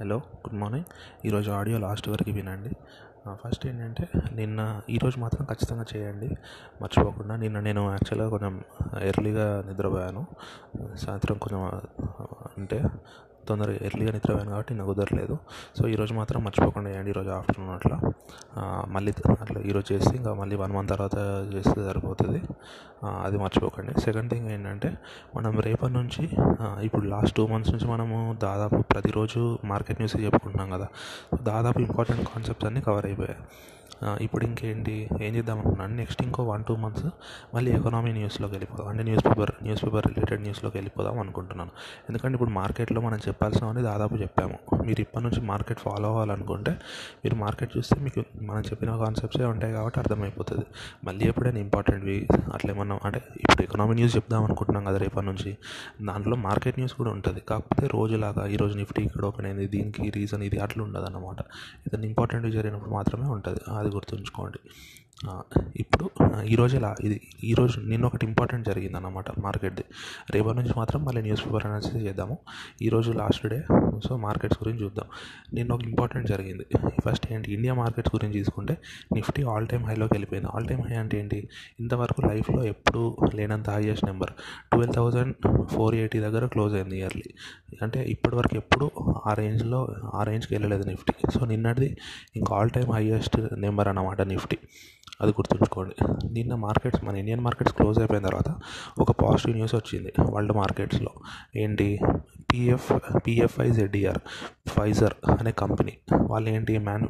Hello good morning. ఈరోజు audio last వరకు వినండి. ఫస్ట్ ఏంటంటే నిన్న ఈరోజు మాత్రం ఖచ్చితంగా చేయండి. మర్చిపోకుండా నిన్న నేను యాక్చువల్గా కొంచెం ఎర్లీగా నిద్రపోయాను. సాయంత్రం కొంచెం అంటే తొందరగా ఎర్లీగా నిద్రపోయాను కాబట్టి నాకు కుదరలేదు. సో ఈరోజు మాత్రం మర్చిపోకుండా చేయండి ఈరోజు ఆఫ్టర్నూన్ అట్లా. మళ్ళీ అట్లా ఈరోజు చేస్తే ఇంకా మళ్ళీ వన్ మంత్ తర్వాత చేస్తే సరిపోతుంది. అది మర్చిపోకండి. సెకండ్ థింగ్ ఏంటంటే మనం రేపటి నుంచి ఇప్పుడు లాస్ట్ టూ మంత్స్ నుంచి మనము దాదాపు ప్రతిరోజు మార్కెట్ న్యూస్ చెప్పుకుంటున్నాం కదా. దాదాపు ఇంపార్టెంట్ కాన్సెప్ట్స్ అన్నీ కవర్ 对？ఇప్పుడు ఇంకేంటి? ఏం చేద్దాం అనుకున్నాను. నెక్స్ట్ ఇంకో వన్ టూ మంత్స్ మళ్ళీ ఎకనామీ న్యూస్లోకి వెళ్ళిపోదాం. అంటే news paper news paper related న్యూస్లోకి వెళ్ళిపోదాం అనుకుంటున్నాను. ఎందుకంటే ఇప్పుడు మార్కెట్లో మనం చెప్పాల్సినవన్నీ దాదాపు చెప్పాము. మీరు ఇప్పటి నుంచి మార్కెట్ ఫాలో అవ్వాలనుకుంటే మీరు మార్కెట్ చూస్తే మీకు మనం చెప్పిన కాన్సెప్ట్సే ఉంటాయి కాబట్టి అర్థమైపోతుంది. మళ్ళీ ఎప్పుడైనా ఇంపార్టెంట్వి అట్లా ఏమన్నా అంటే ఇప్పుడు ఎకనామీ న్యూస్ చెప్దాం అనుకుంటున్నాం కదా రేపటి నుంచి. దాంట్లో మార్కెట్ న్యూస్ కూడా ఉంటుంది. కాకపోతే రోజులాగా ఈరోజు నిఫ్టీ ఇక్కడ ఓపెన్ అయింది. దీనికి రీజన్ ఇది అట్లా ఉండదు అన్నమాట ఏదైనా ఇంపార్టెంట్ జరిగినప్పుడు మాత్రమే ఉంటుంది. అది గుర్తుంచుకోండి. ఇప్పుడు ఈరోజు ఇలా ఇది ఈరోజు నిన్న ఒకటి ఇంపార్టెంట్ జరిగింది అన్నమాట మార్కెట్ది. రేపటి నుంచి మాత్రం మళ్ళీ న్యూస్ పేపర్ అనాలిసిస్ చేద్దాము. ఈరోజు లాస్ట్ డే సో మార్కెట్స్ గురించి చూద్దాం. నిన్న ఒక ఇంపార్టెంట్ జరిగింది. ఫస్ట్ ఏంటి? ఇండియా మార్కెట్స్ గురించి తీసుకుంటే నిఫ్టీ ఆల్ టైమ్ హైలోకి వెళ్ళిపోయింది. ఆల్ టైమ్ హై అంటే ఏంటి? ఇంతవరకు లైఫ్లో ఎప్పుడు లేనంత highest number twelve thousand four eighty దగ్గర క్లోజ్ అయింది ఇయర్లీ అంటే ఇప్పటివరకు ఎప్పుడు ఆ రేంజ్లో ఆ రేంజ్కి వెళ్ళలేదు నిఫ్టీ సో నిన్నటిది ఇంకా ఆల్ టైమ్ హైయెస్ట్ నెంబర్ అన్నమాట నిఫ్టీ అది గుర్తుంచుకోండి. నిన్న మార్కెట్స్ మన ఇండియన్ మార్కెట్స్ క్లోజ్ అయిపోయిన తర్వాత ఒక పాజిటివ్ న్యూస్ వచ్చింది వరల్డ్ మార్కెట్స్లో. ఏంటి? పిఎఫ్ పిఎఫ్ఐ జెడ్ఈఆర్ ఫైజర్ అనే కంపెనీ. వాళ్ళు ఏంటి మ్యాన్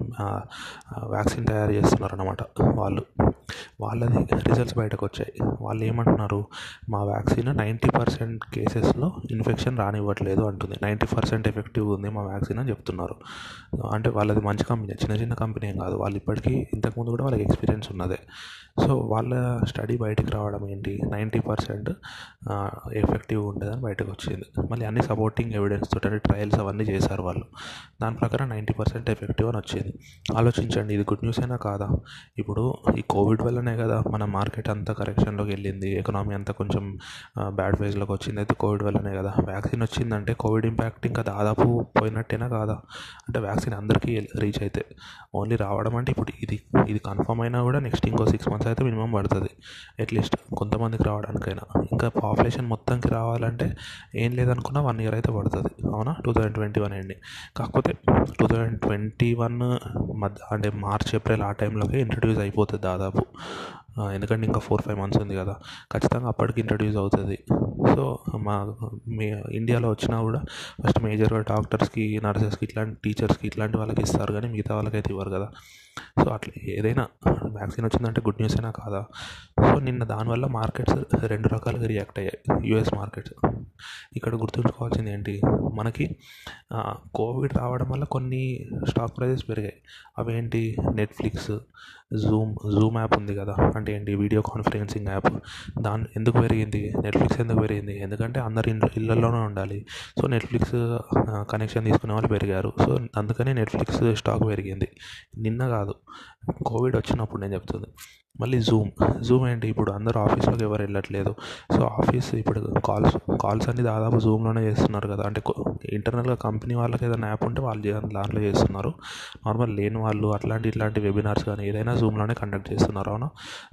వ్యాక్సిన్ తయారు చేస్తున్నారు అనమాట వాళ్ళు. వాళ్ళది రిజల్ట్స్ బయటకు వచ్చాయి వాళ్ళు ఏమంటున్నారు మా వ్యాక్సిన్ నైంటీ పర్సెంట్ కేసెస్లో ఇన్ఫెక్షన్ రానివ్వట్లేదు అంటుంది. నైంటీ పర్సెంట్ ఎఫెక్టివ్ ఉంది మా వ్యాక్సిన్ అని చెప్తున్నారు. అంటే వాళ్ళది మంచి కంపెనీ చిన్న చిన్న కంపెనీ ఏం కాదు. వాళ్ళు ఇప్పటికీ ఇంతకుముందు కూడా వాళ్ళకి ఎక్స్పీరియన్స్ ఉన్నదే. సో వాళ్ళ స్టడీ బయటికి రావడం ఏంటి? నైంటీ పర్సెంట్ ఎఫెక్టివ్ ఉండదని బయటకు వచ్చింది మళ్ళీ అన్ని సపోర్టింగ్ ఎవిడెన్స్ తోటి ట్రయల్స్ అవన్నీ చేశారు వాళ్ళు. దాని ప్రకారం నైంటీ పర్సెంట్ ఎఫెక్టివ్ అని వచ్చింది. ఆలోచించండి ఇది గుడ్ న్యూస్ అయినా కాదా? ఇప్పుడు ఈ కోవిడ్ కోవిడ్ వల్లనే కదా మన మార్కెట్ అంతా కరెక్షన్లోకి వెళ్ళింది. ఎకనామీ అంతా కొంచెం బ్యాడ్ ఫేజ్లోకి వచ్చింది. అయితే కోవిడ్ వల్లనే కదా. వ్యాక్సిన్ వచ్చిందంటే కోవిడ్ ఇంపాక్ట్ ఇంకా దాదాపు పోయినట్టేనా కాదా? అంటే వ్యాక్సిన్ అందరికీ రీచ్ అయితే. ఓన్లీ రావడం అంటే ఇప్పుడు ఇది ఇది కన్ఫర్మ్ అయినా కూడా నెక్స్ట్ ఇంకో సిక్స్ మంత్స్ అయితే మినిమం పడుతుంది. అట్లీస్ట్ కొంతమందికి రావడానికైనా. ఇంకా పాపులేషన్ మొత్తంకి రావాలంటే ఏం లేదనుకున్నా వన్ ఇయర్ అయితే పడుతుంది. అవునా? టూ థౌజండ్ ట్వంటీ వన్ అండి. కాకపోతే టూ థౌజండ్ ట్వంటీ వన్ మధ్య అంటే మార్చ్ ఏప్రిల్ ఆ టైంలోకి ఇంట్రడ్యూస్ అయిపోతుంది దాదాపు. ఎందుకంటే ఇంకా ఫోర్ ఫైవ్ మంత్స్ ఉంది కదా. ఖచ్చితంగా అప్పటికి ఇంట్రడ్యూస్ అవుతుంది. సో మా మీ ఇండియాలో వచ్చినా కూడా ఫస్ట్ మేజర్గా డాక్టర్స్కి నర్సెస్కి ఇట్లాంటి టీచర్స్కి ఇట్లాంటి వాళ్ళకి ఇస్తారు కానీ మిగతా వాళ్ళకైతే ఇవ్వరు కదా. సో అట్లా ఏదైనా వ్యాక్సిన్ వచ్చిందంటే గుడ్ న్యూస్ అయినా కాదా? సో నిన్న దానివల్ల మార్కెట్స్ రెండు రకాలుగా రియాక్ట్ అయ్యాయి. యూఎస్ మార్కెట్స్ ఇక్కడ గుర్తుంచుకోవాల్సింది ఏంటి? మనకి కోవిడ్ రావడం వల్ల కొన్ని స్టాక్ ప్రైజెస్ పెరిగాయి. అవేంటి? నెట్ఫ్లిక్స్ జూమ్ జూమ్ యాప్ ఉంది కదా. అంటే ఏంటి? వీడియో కాన్ఫరెన్సింగ్ యాప్ దాని ఎందుకు పెరిగింది? నెట్ఫ్లిక్స్ ఎందుకు పెరిగింది? ఎందుకంటే అందరు ఇంట్లో ఇళ్ళలోనే ఉండాలి. సో నెట్ఫ్లిక్స్ కనెక్షన్ తీసుకునే వాళ్ళు పెరిగారు. సో అందుకనే నెట్ఫ్లిక్స్ స్టాక్ పెరిగింది. నిన్న కాదు. కోవిడ్ వచ్చినప్పుడు నేను చెప్తుంది. మళ్ళీ జూమ్ జూమ్ ఏంటి? ఇప్పుడు అందరూ ఆఫీస్లోకి ఎవరు వెళ్ళట్లేదు. సో ఆఫీస్ ఇప్పుడు కాల్స్ కాల్స్ అన్ని దాదాపు జూమ్లోనే చేస్తున్నారు కదా. అంటే ఇంటర్నల్గా కంపెనీ వాళ్ళకి ఏదైనా యాప్ ఉంటే వాళ్ళు దాంట్లో చేస్తున్నారు. నార్మల్ లేని వాళ్ళు అట్లాంటి ఇట్లాంటి వెబినార్స్ కానీ ఏదైనా జూమ్లోనే కండక్ట్ చేస్తున్నారు అవునా?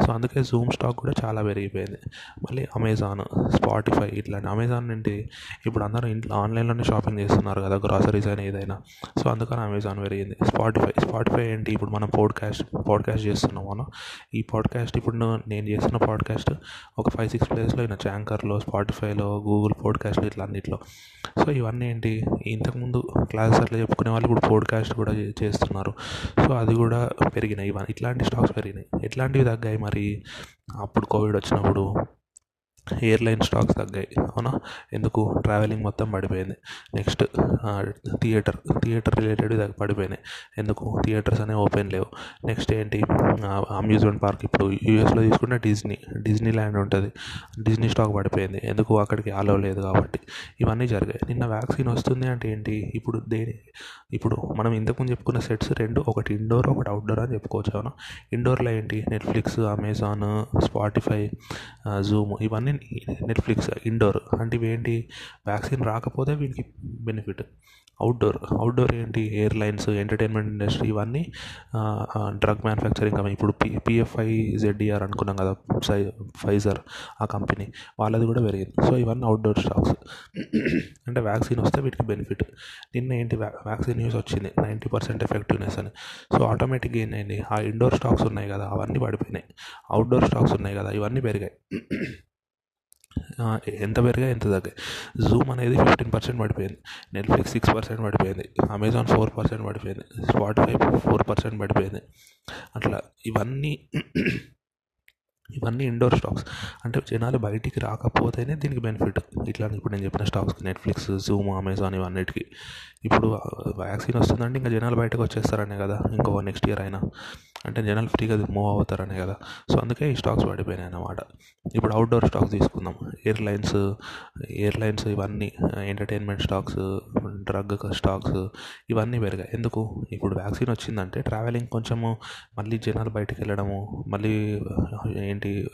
సో అందుకే జూమ్ స్టాక్ కూడా చాలా పెరిగిపోయింది. మళ్ళీ అమెజాన్ స్పాటిఫై ఇట్లాంటి అమెజాన్ ఏంటి? ఇప్పుడు అందరూ ఇంట్లో ఆన్లైన్లోనే షాపింగ్ చేస్తున్నారు కదా గ్రాసరీస్ అయినా ఏదైనా. సో అందుకని అమెజాన్ పెరిగింది. స్పాటిఫై స్పాటిఫై ఏంటి? ఇప్పుడు మనం పోడ్కాస్ట్ పాడ్కాస్ట్ చేస్తున్నాం మనం ఈ పాడ్కాస్ట్ ఇప్పుడు నేను చేస్తున్న పాడ్కాస్ట్ ఒక ఫైవ్ సిక్స్ ప్లేస్లో అయినా యాంకర్లో స్పాటిఫైలో గూగుల్ పాడ్కాస్ట్లో ఇట్లా అన్నిట్లో. సో ఇవన్నీ ఏంటి? ఇంతకుముందు క్లాసెస్ అట్లా చెప్పుకునే వాళ్ళు ఇప్పుడు పోడ్కాస్ట్ కూడా చేస్తున్నారు. సో అది కూడా పెరిగినాయి. ఇవన్నీ ఇట్లాంటి స్టాక్స్ పెరిగినాయి. ఎట్లాంటివి తగ్గాయి మరి? అప్పుడు కోవిడ్ వచ్చినప్పుడు ఎయిర్లైన్ స్టాక్స్ తగ్గాయి అవునా? ఎందుకు? ట్రావెలింగ్ మొత్తం పడిపోయింది. నెక్స్ట్ థియేటర్ థియేటర్ రిలేటెడ్ పడిపోయినాయి. ఎందుకు? థియేటర్స్ అనేవి ఓపెన్ లేవు. నెక్స్ట్ ఏంటి? అమ్యూజ్మెంట్ పార్క్ ఇప్పుడు యూఎస్లో తీసుకుంటే డిజ్నీ డిజ్నీ ల్యాండ్ ఉంటుంది. డిజ్నీ స్టాక్ పడిపోయింది. ఎందుకు? అక్కడికి ఆలో లేదు కాబట్టి. ఇవన్నీ జరిగాయి. నిన్న వ్యాక్సిన్ వస్తుంది అంటే ఏంటి? ఇప్పుడు దేని ఇప్పుడు మనం ఇంతకుముందు చెప్పుకున్న సెట్స్ రెండు ఒకటి ఇండోర్ ఒకటి అవుట్డోర్ అని చెప్పుకోవచ్చు అవునా? ఇండోర్లో ఏంటి? నెట్ఫ్లిక్స్ అమెజాన్ స్పాటిఫై జూమ్ ఇవన్నీ నెట్ఫ్లిక్స్ ఇండోర్ అంటే ఇవేంటి వ్యాక్సిన్ రాకపోతే వీనికి బెనిఫిట్ అవుట్డోర్ అవుట్డోర్ ఏంటి? ఎయిర్లైన్స్ ఎంటర్టైన్మెంట్ ఇండస్ట్రీ ఇవన్నీ డ్రగ్ మ్యానుఫ్యాక్చరింగ్ ఇప్పుడు పి పిఎఫ్ఐ జెడ్డిఆర్ అనుకున్నాం కదా సై ఫైజర్ ఆ కంపెనీ వాళ్ళది కూడా పెరిగింది. సో ఇవన్నీ అవుట్డోర్ స్టాక్స్ అంటే వ్యాక్సిన్ వస్తే వీటికి బెనిఫిట్ నిన్న ఏంటి? వ్యాక్సిన్ న్యూస్ వచ్చింది. నైంటీ పర్సెంట్ ఎఫెక్టివ్నెస్ అని. సో ఆటోమేటిక్గా ఏంటండి? ఆ ఇండోర్ స్టాక్స్ ఉన్నాయి కదా అవన్నీ పడిపోయినాయి. అవుట్డోర్ స్టాక్స్ ఉన్నాయి కదా ఇవన్నీ పెరిగాయి. ఎంత పెరిగాయి ఎంత తగ్గాయి. జూమ్ అనేది ఫిఫ్టీన్ పర్సెంట్ పడిపోయింది. నెట్ఫ్లిక్స్ సిక్స్ పర్సెంట్ పడిపోయింది. అమెజాన్ ఫోర్ పర్సెంట్ పడిపోయింది. స్పాటిఫై ఫోర్ పర్సెంట్ పడిపోయింది. అట్లా ఇవన్నీ ఇవన్నీ ఇండోర్ స్టాక్స్ అంటే జనాలు బయటికి రాకపోతేనే దీనికి బెనిఫిట్ ఇట్లా ఇప్పుడు నేను చెప్పిన స్టాక్స్ నెట్ఫ్లిక్స్ జూమ్ అమెజాన్ ఇవన్నిటికి. ఇప్పుడు వ్యాక్సిన్ వస్తుందంటే ఇంకా జనాలు బయటకు వచ్చేస్తారనే కదా ఇంకో నెక్స్ట్ ఇయర్ అయినా. అంటే జనాలు ఫ్రీగా మూవ్ అవుతారనే కదా. సో అందుకే ఈ స్టాక్స్ పడిపోయినాయి అన్నమాట. ఇప్పుడు అవుట్డోర్ స్టాక్స్ తీసుకుందాం. ఎయిర్లైన్స్ ఎయిర్లైన్స్ ఇవన్నీ ఎంటర్టైన్మెంట్ స్టాక్స్ డ్రగ్ స్టాక్స్ ఇవన్నీ పెరిగాయి. ఎందుకు? ఇప్పుడు వ్యాక్సిన్ వచ్చిందంటే ట్రావెలింగ్ కొంచెము మళ్ళీ జనాలు బయటికి వెళ్ళడము మళ్ళీ ఏంటి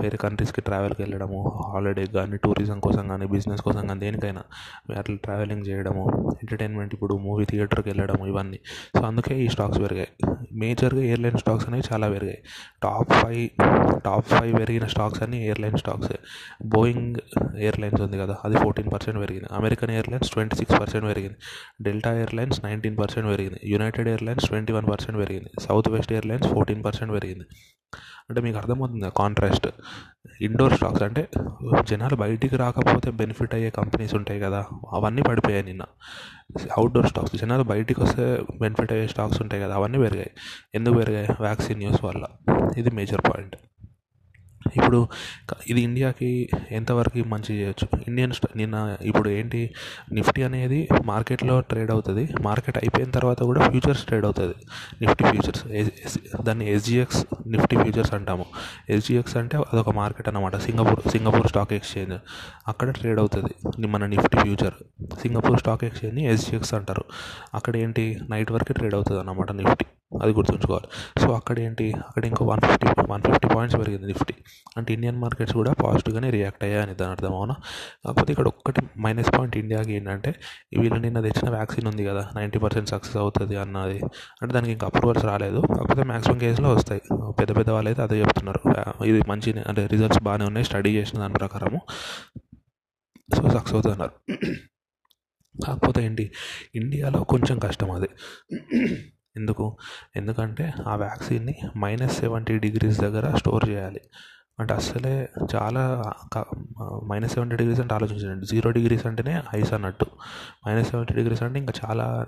వేరే కంట్రీస్కి ట్రావెల్కి వెళ్ళడము హాలిడే కానీ టూరిజం కోసం కానీ బిజినెస్ కోసం కానీ దేనికైనా అట్లా ట్రావెలింగ్ చేయడము ఎంటర్టైన్మెంట్ ఇప్పుడు మూవీ థియేటర్కి వెళ్ళడము ఇవన్నీ. సో అందుకే ఈ స్టాక్స్ పెరిగాయి. మేజర్గా ఎయిర్లైన్ స్టాక్స్ అనేవి చాలా పెరిగాయి. టాప్ ఫైవ్ టాప్ ఫైవ్ పెరిగిన స్టాక్స్ అన్ని ఎయిర్లైన్ స్టాక్స్. బోయింగ్ ఎయిర్లైన్స్ ఉంది కదా అది ఫోర్టీన్ పర్సెంట్ పెరిగింది. American Airlines twenty six percent పెరిగింది. డెల్టా ఎయిర్లైన్స్ నైన్టీన్ పర్సెంట్ పెరిగింది. United Airlines twenty one percent పెరిగింది. Southwest airlines fourteen percent పెరిగింది. అంటే మీకు అర్థమవుతుంది కాంట్రాస్ట్ ఇండోర్ స్టాక్స్ అంటే జనాలు బయటికి రాకపోతే బెనిఫిట్ అయ్యే కంపెనీస్ ఉంటాయి కదా. అవన్నీ పడిపోయాయి నిన్న. అవుట్డోర్ స్టాక్స్ జనాలు బయటికి వస్తే బెనిఫిట్ అయ్యే స్టాక్స్ ఉంటాయి కదా. అవన్నీ పెరిగాయి. ఎందుకు పెరిగాయి? వ్యాక్సిన్ న్యూస్ వల్ల. ఇది మేజర్ పాయింట్ ఇప్పుడు ఇది ఇండియాకి ఎంతవరకు మంచి చేయొచ్చు? ఇండియన్ నిన్న ఇప్పుడు ఏంటి నిఫ్టీ అనేది మార్కెట్లో ట్రేడ్ అవుతుంది. మార్కెట్ అయిపోయిన తర్వాత కూడా ఫ్యూచర్స్ ట్రేడ్ అవుతుంది. నిఫ్టీ ఫ్యూచర్స్ దాన్ని ఎస్జిఎక్స్ నిఫ్టీ ఫ్యూచర్స్ అంటాము. ఎస్జిఎక్స్ అంటే అదొక మార్కెట్ అనమాట సింగపూర్ సింగపూర్ స్టాక్ ఎక్స్చేంజ్. అక్కడ ట్రేడ్ అవుతుంది. మన నిఫ్టీ ఫ్యూచర్. సింగపూర్ స్టాక్ ఎక్స్చేంజ్ని ఎస్జిఎక్స్ అంటారు. అక్కడ ఏంటి నైట్ వరకు ట్రేడ్ అవుతుంది అన్నమాట నిఫ్టీ. అది గుర్తుంచుకోవాలి. సో అక్కడ ఏంటి? అక్కడ ఇంకో one fifty one fifty points పెరిగింది నిఫ్టీ అంటే ఇండియన్ మార్కెట్స్ కూడా పాజిటివ్గానే రియాక్ట్ అయ్యాయని దాని అర్థం అవునా? కాకపోతే ఇక్కడ ఒక్కటి మైనస్ పాయింట్ ఇండియాకి ఏంటంటే వీళ్ళు నిన్న తెచ్చిన వ్యాక్సిన్ ఉంది కదా నైంటీ పర్సెంట్ సక్సెస్ అవుతుంది అన్నది. అంటే దానికి ఇంకా అప్రూవల్స్ రాలేదు. కాకపోతే మ్యాక్సిమం కేసులో వస్తాయి. పెద్ద పెద్ద వాళ్ళు అయితే అదే చెప్తున్నారు. ఇది మంచి అంటే రిజల్ట్స్ బాగానే ఉన్నాయి స్టడీ చేసిన దాని ప్రకారము. సో సక్సెస్ అవుతున్నారు కాకపోతే ఏంటి? ఇండియాలో కొంచెం కష్టం అది. ఎందుకు? ఎందుకంటే ఆ వ్యాక్సిన్ని మైనస్ సెవెంటీ డిగ్రీస్ దగ్గర స్టోర్ చేయాలి. అంటే అస్సలే చాలా మైనస్ సెవెంటీ డిగ్రీస్ అంటే ఆలోచించండి. జీరో డిగ్రీస్ అంటేనే ఐస్ అన్నట్టు. మైనస్ సెవెంటీ డిగ్రీస్ అంటే ఇంకా చాలా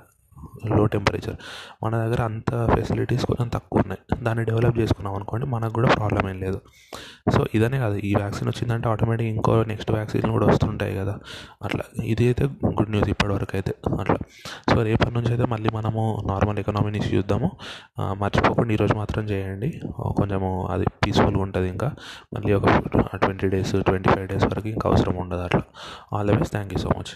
లో టెంపరేచర్ మన దగ్గర అంత ఫెసిలిటీస్ కొంచెం తక్కువ ఉన్నాయి. దాన్ని డెవలప్ చేసుకున్నాం అనుకోండి మనకు కూడా ప్రాబ్లం ఏం లేదు. సో ఇదనే కాదు. ఈ వ్యాక్సిన్ వచ్చిందంటే ఆటోమేటిక్ ఇంకో నెక్స్ట్ వ్యాక్సిన్ కూడా వస్తుంటాయి కదా. అట్లా. ఇది అయితే గుడ్ న్యూస్ ఇప్పటివరకు అయితే అట్లా. సో రేపటి నుంచి అయితే మళ్ళీ మనము నార్మల్ ఎకనామీ నుంచి చూద్దాము. మర్చిపోకుండా ఈరోజు మాత్రం చేయండి. కొంచెము అది పీస్ఫుల్గా ఉంటుంది ఇంకా. మళ్ళీ ఒక twenty days twenty five days వరకు ఇంకా అవసరం ఉండదు అట్లా. All the best thank you so much